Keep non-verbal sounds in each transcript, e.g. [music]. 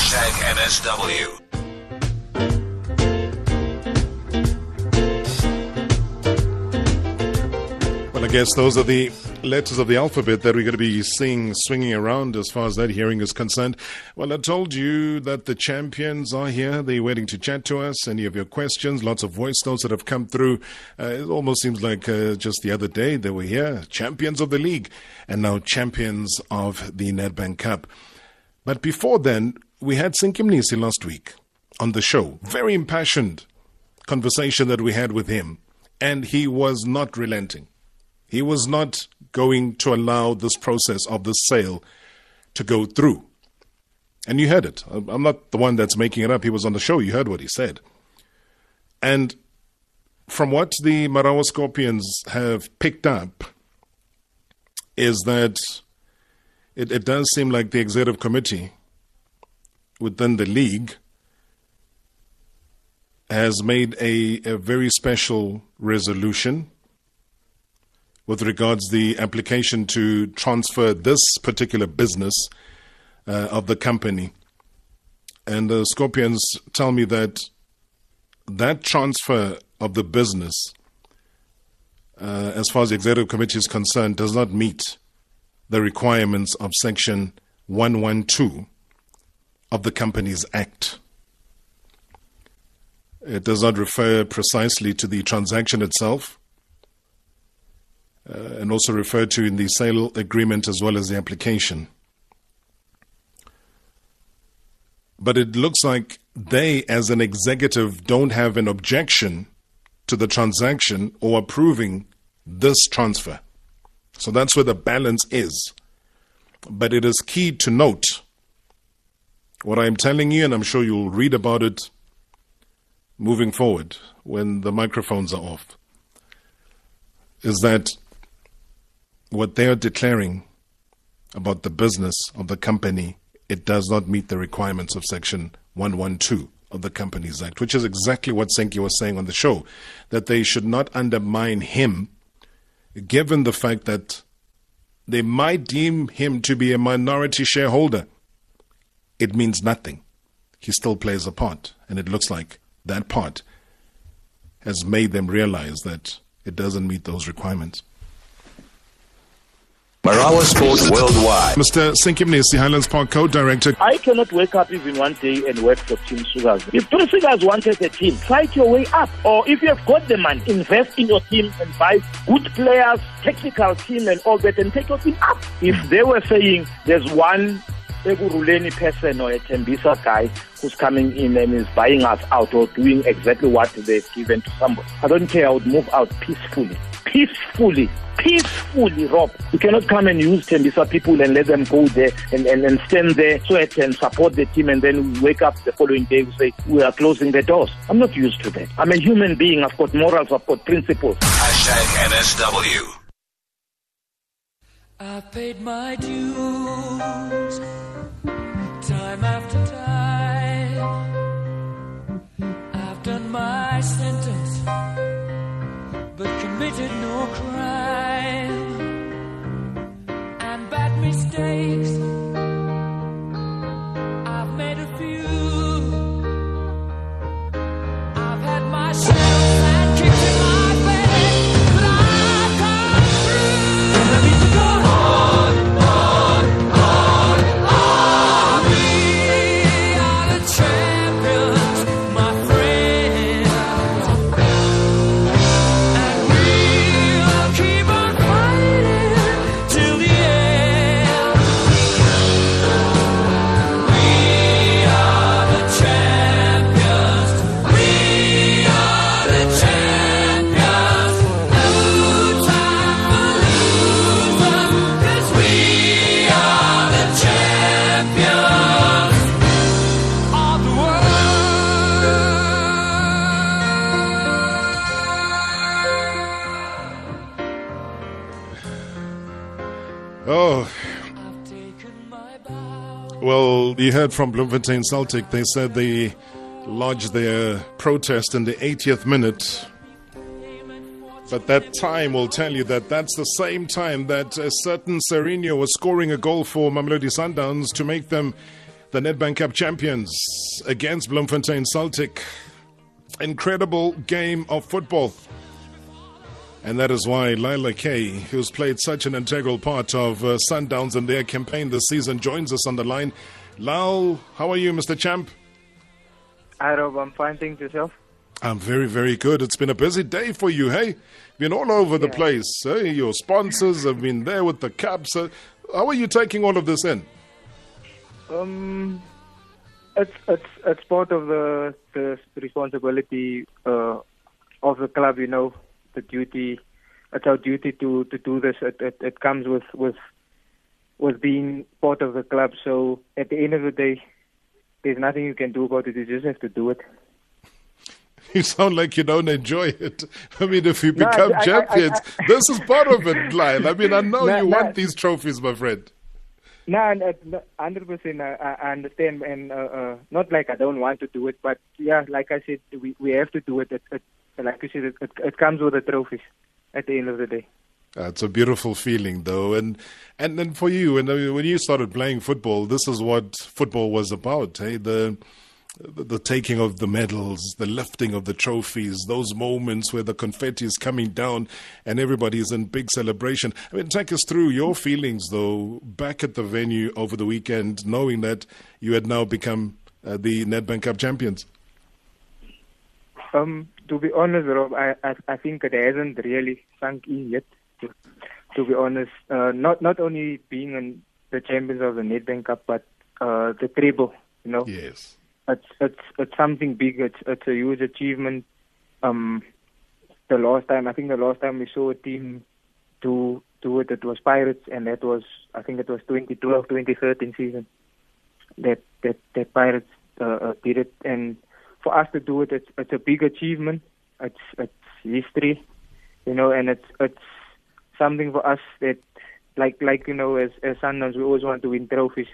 Hashtag NSW. Well, I guess those are the letters of the alphabet that we're going to be seeing swinging around as far as that hearing is concerned. Well, I told you that the champions are here. They're waiting to chat to us. Any of your questions, lots of voice notes that have come through. Uh, it almost seems like uh, just the other day they were here, champions of the league, and now champions of the Nedbank Cup. But before then, we had Sinki Mnisi last week on the show. Very impassioned conversation that we had with him, and he was not relenting. He was not going to allow this process of the sale to go through. And you heard it. I'm not the one that's making it up. He was on the show. You heard what he said. And from what the Marawa Scorpions have picked up, is that it, it does seem like the executive committee within the league has made a, a very special resolution with regards the application to transfer this particular business uh, of the company. And the Scorpions tell me that that transfer of the business, uh, as far as the executive committee is concerned, does not meet the requirements of Section 112 of the Companies Act. It does not refer precisely to the transaction itself uh, and also referred to in the sale agreement as well as the application. But it looks like they, as an executive, don't have an objection to the transaction or approving this transfer. So that's where the balance is. But it is key to note what I'm telling you, and I'm sure you'll read about it moving forward when the microphones are off, is that what they are declaring about the business of the company, it does not meet the requirements of Section 112 of the Companies Act, which is exactly what Sinki was saying on the show, that they should not undermine him, given the fact that they might deem him to be a minority shareholder. It means nothing. He still plays a part, and it looks like that part has made them realize that it doesn't meet those requirements. Marawa Sports Worldwide. Mr. Sinki Mnisi, the Highlands Park co-director. I cannot wake up even one day and work for Tim Sukazi. If Tim Sukazi wanted a team, fight your way up. Or if you have got the money, invest in your team and buy good players, technical team and all that and take your team up. If they were saying there's one Ekurhuleni person or a Tembisa guy who's coming in and is buying us out or doing exactly what they've given to somebody. I don't care. I would move out peacefully. Peacefully. Peacefully, Rob. You cannot come and use Tembisa people and let them go there and, and, and stand there, sweat and support the team and then wake up the following day and say, we are closing the doors. I'm not used to that. I'm a human being. I've got morals. I've got principles. Hashtag NSW. I've paid my dues heard from Bloemfontein Celtic. They said they lodged their protest in the 80th minute. But that time will tell you that that's the same time that a certain Sirino was scoring a goal for Mamelodi Sundowns to make them the Nedbank Cup champions against Bloemfontein Celtic. Incredible game of football. And that is why Lyle Lakay, who's played such an integral part of uh, Sundowns and their campaign this season, joins us on the line. Lyle, how are you, Mr. Champ? Hi Rob, I'm fine, thanks yourself. I'm very, very good. It's been a busy day for you, hey? Been all over the place. Hey? Your sponsors have been there with the caps. Uh, how are you taking all of this in? Um, it's it's it's part of the the responsibility uh, of the club, you know, the duty. It's our duty to to do this. It it, it comes with with with being part of the club. So at the end of the day, there's nothing you can do about it. You just have to do it. [laughs] You sound like you don't enjoy it. I mean, if you No, I- become I- I- champions, I- [laughs] this is part of it, Lyle. I mean, I know No, you no. want these trophies, my friend. No, and, uh, no, hundred percent. I, I I understand, and uh, uh, not like I don't want to do it, but yeah, like I said, we we have to do it. It, it like you said, it, it, it comes with the trophies at the end of the day. Uh, it's a beautiful feeling, though, and and then for you, and uh, when you started playing football, this is what football was about. Hey, the the taking of the medals, the lifting of the trophies, those moments where the confetti is coming down and everybody is in big celebration. I mean, take us through your feelings, though, back at the venue over the weekend, knowing that you had now become uh, the Nedbank Cup champions. Um, to be honest, Rob, I, I I think it hasn't really sunk in yet. To, be honest, uh, not not only being in the champions of the Nedbank Cup, but uh, the treble. You know, Yes. it's it's it's something big. It's it's a huge achievement. Um, the last time I think the last time we saw a team do do it, it was Pirates, and that was I think it was 2012, 2013 season. That that that Pirates uh, uh, did it, and for us to do it, it's it's a big achievement. It's it's history, you know, and it's it's something for us that like like you know as as Sundowns we always want to win trophies.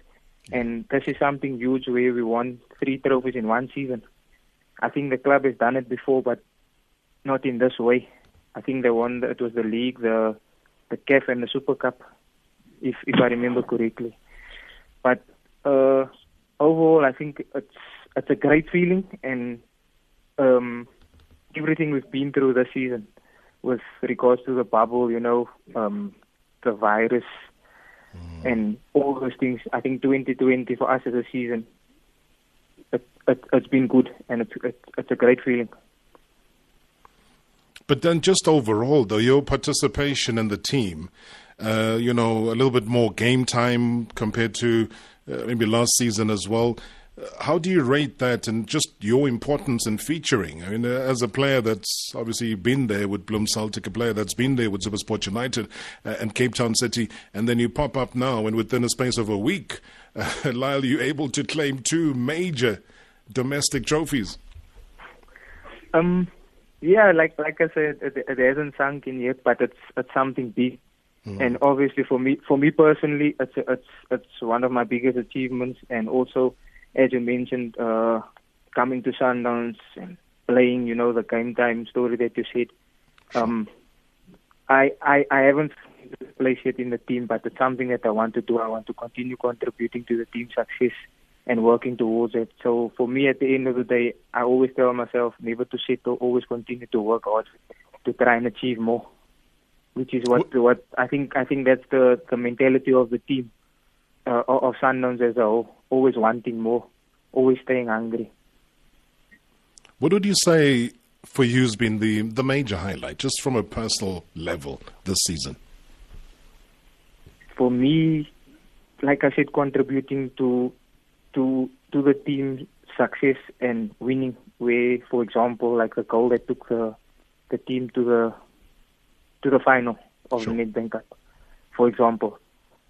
And this is something huge where we won three trophies in one season. I think the club has done it before, but not in this way. I think they won. The, it was the league, the the CAF, and the Super Cup, if if I remember correctly. But uh, overall, I think it's it's a great feeling, and um, everything we've been through this season, with regards to the bubble, you know, um, the virus, and all those things. I think 2020 for us as a season, it, it, it's been good, and it's, it's it's a great feeling. But then, just overall, though, your participation in the team, uh, you know, a little bit more game time compared to uh, maybe last season as well. How do you rate that and just your importance in featuring? I mean, uh, as a player that's obviously been there with Bloem Celtic, a player that's been there with Supersport United uh, and Cape Town City, and then you pop up now, and within a space of a week, uh, [laughs] Lyle, you're able to claim two major domestic trophies. Um, yeah, like like I said, it, it hasn't sunk in yet, but it's it's something big. And obviously, for me, for me personally, it's it's it's one of my biggest achievements. And also, as you mentioned, uh, coming to Sundowns and playing, you know, the game time story that you said. Um, I I I haven't placed yet in the team, but it's something that I want to do. I want to continue contributing to the team's success and working towards it. So for me, at the end of the day, I always tell myself never to settle, always continue to work hard to try and achieve more. Which is what what I think. I think that's the the mentality of the team uh, of Sundowns as a whole. Always wanting more, always staying hungry. What would you say for you has been the, the major highlight, just from a personal level this season? for me, like I said, contributing to to to the team's success and winning. Where, for example, like the goal that took the the team to the to the final of Sure. the Nedbank Cup, for example,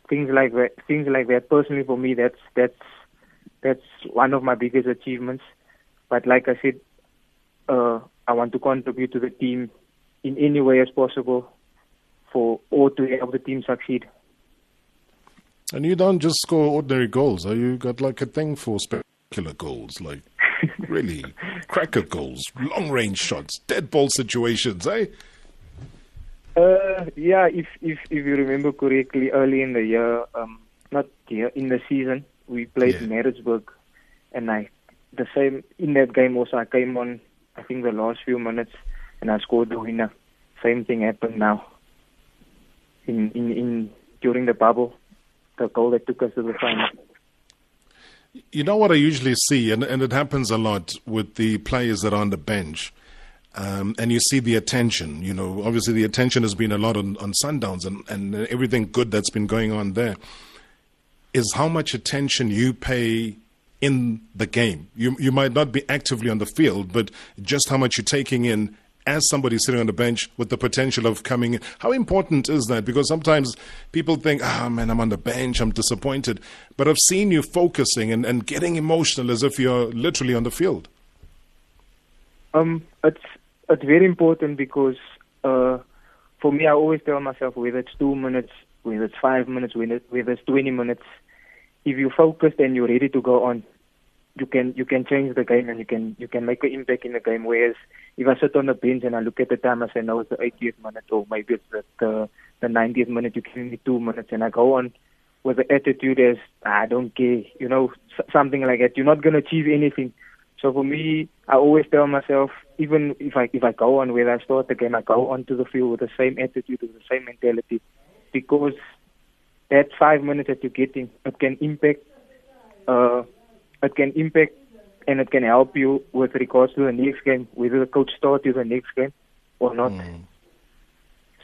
things like that. Things like that. Personally, for me, that's that's that's one of my biggest achievements. But like I said, uh, I want to contribute to the team in any way as possible for or to help the team succeed. And you don't just score ordinary goals. Are you got like a thing for spectacular goals, like [laughs] really cracker goals, long range shots, dead ball situations, eh? Uh, yeah, if if if you remember correctly, early in the year, um, not year in the season, we played Yeah. in and I the same in that game also I came on I think the last few minutes and I scored the winner. Same thing happened now. In in, in during the bubble, the goal that took us to the final. You know what I usually see, and, and it happens a lot with the players that are on the bench. Um, and you see the attention. You know, obviously the attention has been a lot on, on Sundowns and, and everything good that's been going on there. Is how much attention you pay in the game. You you might not be actively on the field, but just how much you're taking in as somebody sitting on the bench with the potential of coming in. How important is that? Because sometimes people think, ah, man, I'm on the bench, I'm disappointed. But I've seen you focusing and, and getting emotional as if you're literally on the field. Um, it's it's very important because uh, for me, I always tell myself whether it's two minutes, whether it's five minutes, whether it's twenty minutes, if you're focused and you're ready to go on, you can you can change the game and you can you can make an impact in the game. Whereas if I sit on the bench and I look at the time, I say no, it's the 80th minute or maybe it's the the, the 90th minute. You give me two minutes and I go on with the attitude as I don't care, you know, something like that. You're not to achieve anything. So for me, I always tell myself, even if I if I go on where I start the game, I go onto the field with the same attitude, with the same mentality, because that five minutes that you're getting, it can impact, uh, it can impact, and it can help you with regards to the next game, whether the coach starts you the next game or not.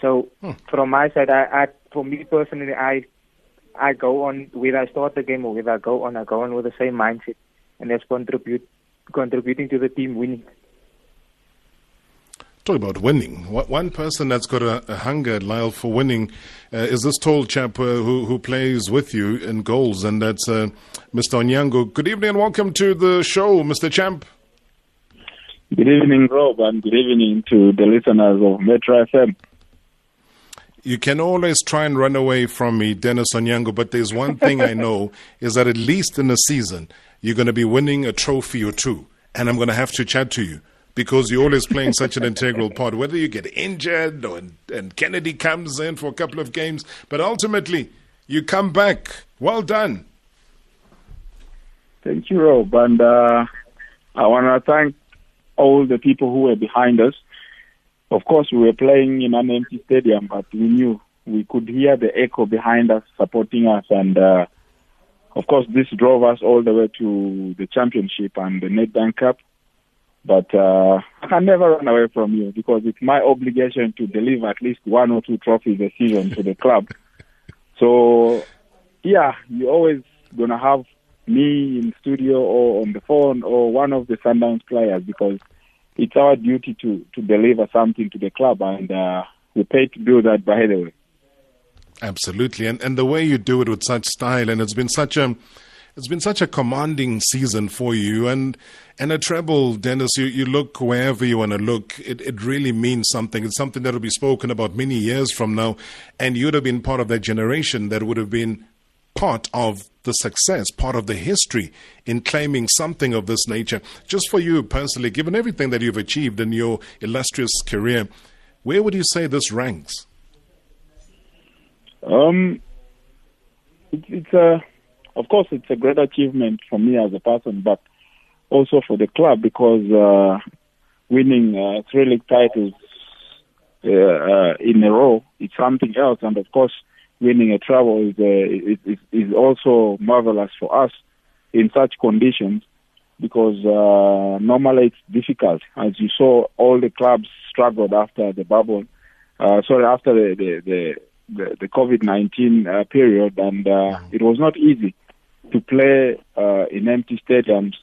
So from my side, I, I for me personally, I I go on whether I start the game or whether I go on, I go on with the same mindset, and that's contribute contributing to the team winning. Talk about winning. One person that's got a, a hunger, Lyle, for winning uh, is this tall chap uh, who, who plays with you in goals, and that's uh, Mr. Onyango. Good evening and welcome to the show, Mr. Champ. Good evening, Rob, and good evening to the listeners of Metro FM. You can always try and run away from me, Dennis Onyango, but there's one thing I know is that at least in a season, you're going to be winning a trophy or two, and I'm going to have to chat to you because you're always playing such an integral part, whether you get injured or, and Kennedy comes in for a couple of games, but ultimately, you come back. Well done. Thank you, Rob, and uh, I want to thank all the people who were behind us. Of course, we were playing in an empty stadium, but we knew we could hear the echo behind us supporting us, and uh, of course, this drove us all the way to the championship and the Nedbank Cup. But uh, I can never run away from you because it's my obligation to deliver at least one or two trophies a season to the club. [laughs] So, yeah, you're always gonna have me in studio or on the phone or one of the Sundowns players because it's our duty to to deliver something to the club, and uh, we pay to do that. By the way. Absolutely, and and the way you do it with such style, and it's been such a, it's been such a commanding season for you, and and a treble, Dennis. You you look wherever you want to look. It it really means something. It's something that will be spoken about many years from now, and you'd have been part of that generation that would have been part of the success, part of the history in claiming something of this nature. Just for you personally, given everything that you've achieved in your illustrious career, where would you say this ranks? Um, it's, it's a, of course, it's a great achievement for me as a person, but also for the club because uh, winning uh, three league titles uh, uh, in a row is something else, and of course, winning a treble is, uh, is is also marvelous for us in such conditions because uh, normally it's difficult. As you saw, all the clubs struggled after the bubble. Uh, sorry, after the the the, the, the COVID nineteen uh, period, and uh, it was not easy to play uh, in empty stadiums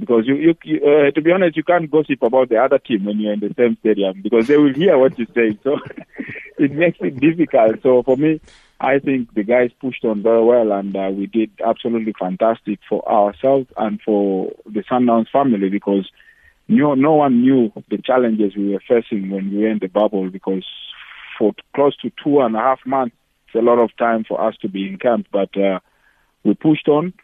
because you, you, you uh, to be honest, you can't gossip about the other team when you're in the same stadium because they will hear what you say. [laughs] So it makes it difficult. So for me, I think the guys pushed on very well, and uh, we did absolutely fantastic for ourselves and for the Sundowns family because no, no one knew the challenges we were facing when we were in the bubble because for close to two and a half months, it's a lot of time for us to be in camp, but uh, we pushed on.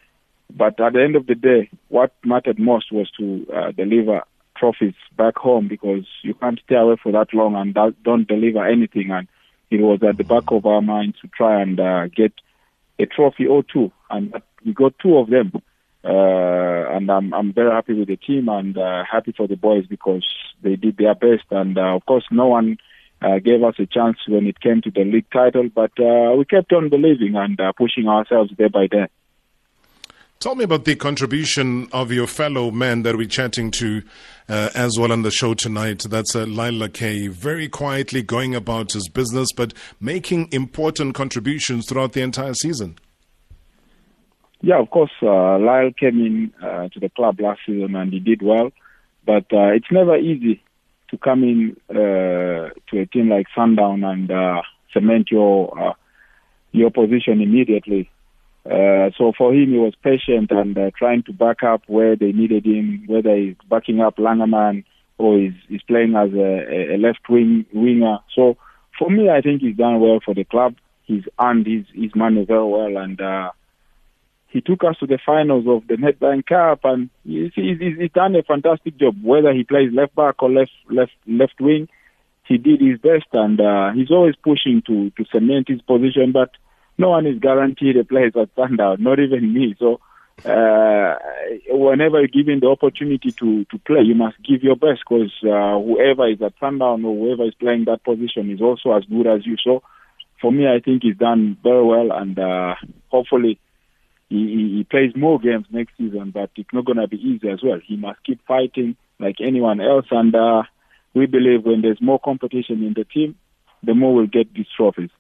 But at the end of the day, what mattered most was to uh, deliver trophies back home because you can't stay away for that long and that, don't deliver anything. And it was at the back of our mind to try and uh, get a trophy or two, and we got two of them, uh, and I'm I'm very happy with the team and uh, happy for the boys because they did their best. And uh, of course, no one uh, gave us a chance when it came to the league title, but uh, we kept on believing and uh, pushing ourselves day by day. Tell me about the contribution of your fellow man that we're chatting to uh, as well on the show tonight. That's uh, Lyle Lakay, very quietly going about his business, but making important contributions throughout the entire season. Yeah, of course, uh, Lyle came in uh, to the club last season and he did well, but uh, it's never easy to come in uh, to a team like Sundown and uh, cement your uh, your position immediately. Uh, so for him, he was patient and uh, trying to back up where they needed him, whether he's backing up Langerman or he's, he's playing as a, a left wing winger. So for me, I think he's done well for the club. He's earned his, his money very well, and uh, he took us to the finals of the Nedbank Cup, and he's, he's, he's done a fantastic job. Whether he plays left back or left left left wing, he did his best, and uh, he's always pushing to to cement his position, but no one is guaranteed a place at Sundown, not even me. So uh, whenever you're given the opportunity to, to play, you must give your best because uh, whoever is at Sundown or whoever is playing that position is also as good as you. So for me, I think he's done very well and uh, hopefully he, he, plays more games next season, but it's not going to be easy as well. He must keep fighting like anyone else and uh, we believe when there's more competition in the team, the more we'll get these trophies.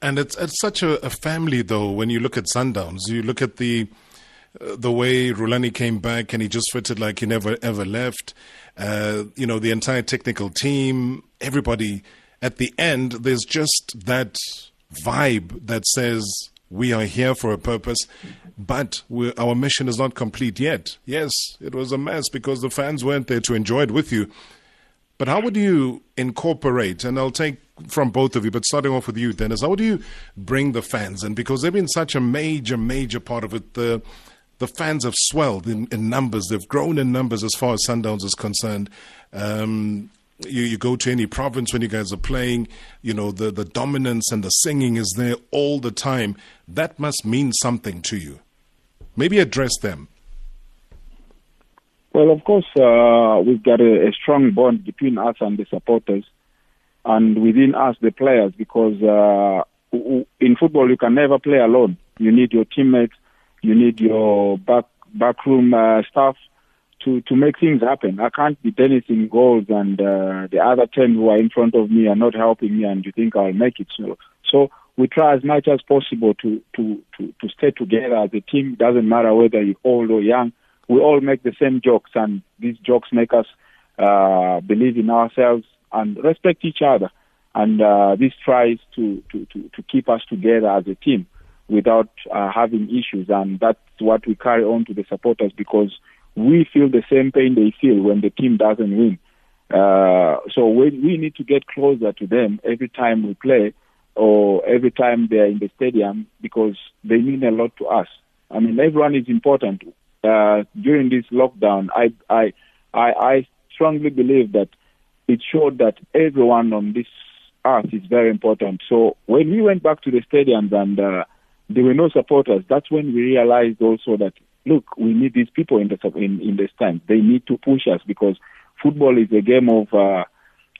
And it's it's such a, a family though. When you look at Sundowns, you look at the uh, the way Rulani came back and he just fitted like he never ever left. Uh, you know, the entire technical team, everybody. At the end, there's just that vibe that says we are here for a purpose, but our mission is not complete yet. Yes, it was a mess because the fans weren't there to enjoy it with you. But how would you incorporate, and I'll take from both of you, but starting off with you, Dennis, how would you bring the fans in? Because they've been such a major, major part of it. The, the fans have swelled in, in numbers. They've grown in numbers as far as Sundowns is concerned. Um, you, you go to any province when you guys are playing, you know, the, the dominance and the singing is there all the time. That must mean something to you. Maybe address them. Well, of course, uh, we've got a, a strong bond between us and the supporters, and within us, the players, because uh, in football, you can never play alone. You need your teammates, you need your back backroom uh, staff to to make things happen. I can't be tennising goals, and uh, the other ten who are in front of me are not helping me, and you think I'll make it. So, so we try as much as possible to to to, to stay together as a team. Doesn't matter whether you're old or young we all make the same jokes, and these jokes make us uh, believe in ourselves and respect each other. And uh, this tries to, to, to, to keep us together as a team without uh, having issues. And that's what we carry on to the supporters because we feel the same pain they feel when the team doesn't win. Uh, so we, we need to get closer to them every time we play or every time they're in the stadium because they mean a lot to us. I mean, everyone is important uh, during this lockdown, I, I, I, I strongly believe that it showed that everyone on this earth is very important. So when we went back to the stadiums and uh, there were no supporters, that's when we realized also that look, we need these people in the in, in the stands. They need to push us because football is a game of uh,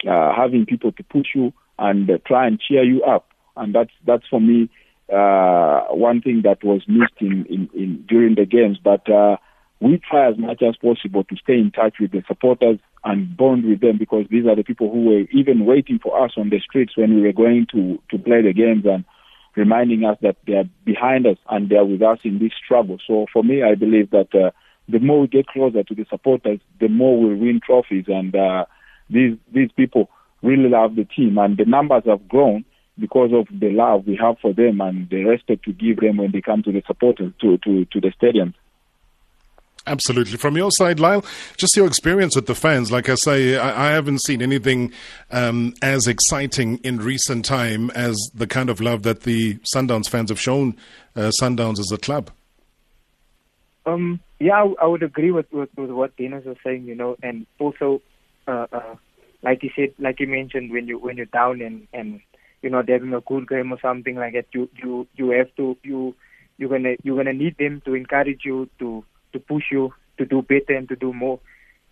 uh, having people to push you and uh, try and cheer you up, and that's that's for me uh, one thing that was missed in, in, in during the games. But uh, we try as much as possible to stay in touch with the supporters and bond with them because these are the people who were even waiting for us on the streets when we were going to, to play the games and reminding us that they are behind us and they are with us in this struggle. So for me, I believe that uh, the more we get closer to the supporters, the more we'll win trophies. And uh, these these people really love the team, and the numbers have grown because of the love we have for them and the respect we give them when they come to the supporters to to, to the stadiums. Absolutely. From your side, Lyle, just your experience with the fans. Like I say, I, I haven't seen anything um, as exciting in recent time as the kind of love that the Sundowns fans have shown uh, Sundowns as a club. Um, yeah, I, would agree with, with, with what Dennis was saying, you know, and also, uh, uh, like you said, like you mentioned, when you when you're down and and you're not having a good game or something like that, you you you have to you you're gonna you're gonna need them to encourage you to to push you to do better and to do more.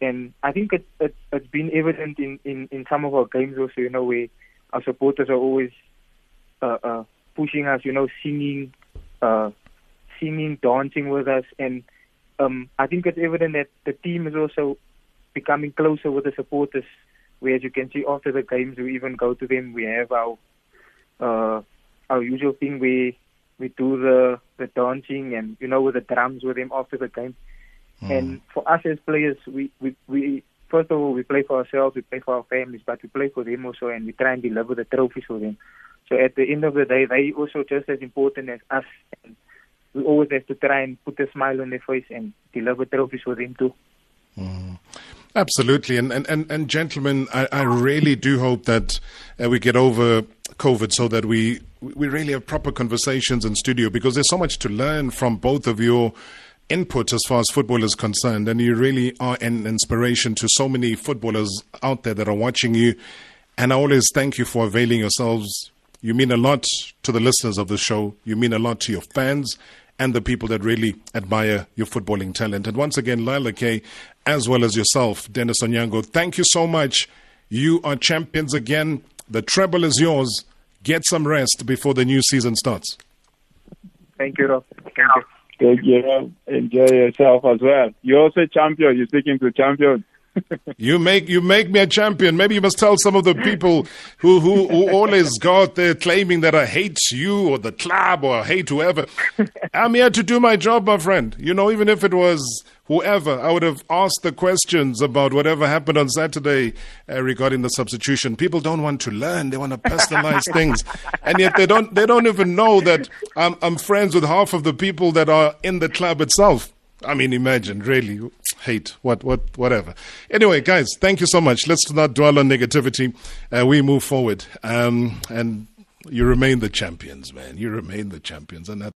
And I think it, it it's been evident in, in, in some of our games also, you know, where our supporters are always uh, uh, pushing us, you know, singing, uh, singing, dancing with us, and um, I think it's evident that the team is also becoming closer with the supporters. Where, as you can see, after the games, we even go to them. We have our uh, our usual thing where we do the the dancing and you know with the drums with them after the game. And for us as players, we, we we first of all we play for ourselves, we play for our families, but we play for them also, and we try and deliver the trophies for them. So at the end of the day, they also just as important as us. And we always have to try and put a smile on their face and deliver trophies for them too. Absolutely. And, and, and, and gentlemen, I, I really do hope that uh, we get over COVID so that we, we really have proper conversations in studio because there's so much to learn from both of your input as far as football is concerned. And you really are an inspiration to so many footballers out there that are watching you. And I always thank you for availing yourselves. You mean a lot to the listeners of the show. You mean a lot to your fans and the people that really admire your footballing talent. And once again, Lyle Lakay, as well as yourself, Dennis Onyango, thank you so much. You are champions again. The treble is yours. Get some rest before the new season starts. Thank you, Rob. Thank you. Take care. Enjoy yourself as well. You're also a champion. You're speaking to champions. You make you make me a champion. Maybe you must tell some of the people who, who, who always go there claiming that I hate you or the club or I hate whoever. I'm here to do my job, my friend. You know, even if it was whoever, I would have asked the questions about whatever happened on Saturday uh, regarding the substitution. People don't want to learn; they want to personalize things, and yet they don't. They don't even know that I'm, I'm friends with half of the people that are in the club itself. I mean, imagine, really, hate, what, what, whatever. Anyway, guys, thank you so much. Let's not dwell on negativity. Uh, we move forward, um, and you remain the champions, man. You remain the champions, and that.